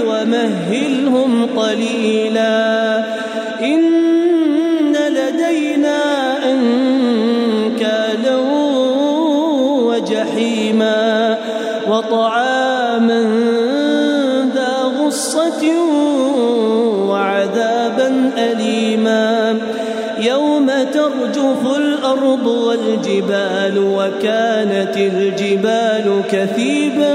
ومهلهم قليلا. إن لدينا أنكالا وجحيما وطعاما ذا غصة وعذابا أليما. يوم ترجف الأرض والجبال وكانت الجبال كثيبا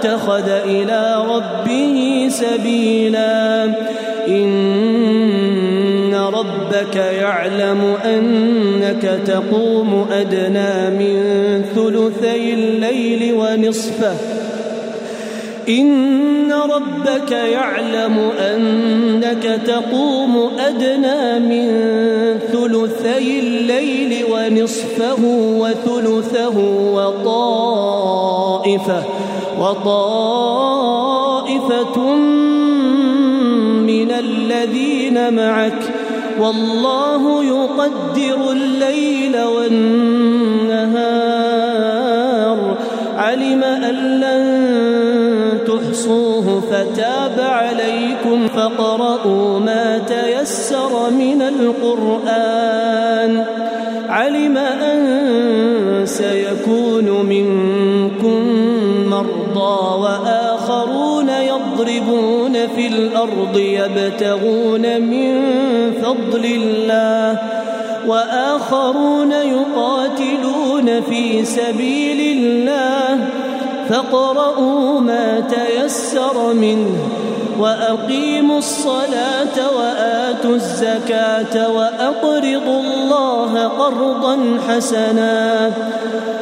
اتخذ إلى ربه سبيلا. إن ربك يعلم أنك تقوم أدنى من ثلثي الليل ونصفه. إن ربك يعلم أنك تقوم أدنى من ثلثي الليل ونصفه وثلثه وطائفة. وطائفة من الذين معك والله يقدر الليل والنهار. علم أن لن تحصوه فتاب عليكم فاقرؤوا ما تيسر من القرآن. علم أن سيكون منكم مرضى وآخرون يضربون في الأرض يبتغون من فضل الله وآخرون يقاتلون في سبيل الله فاقرؤوا ما تيسر منه وأقيموا الصلاة وآتوا الزكاة وأقرضوا الله قرضا حسنا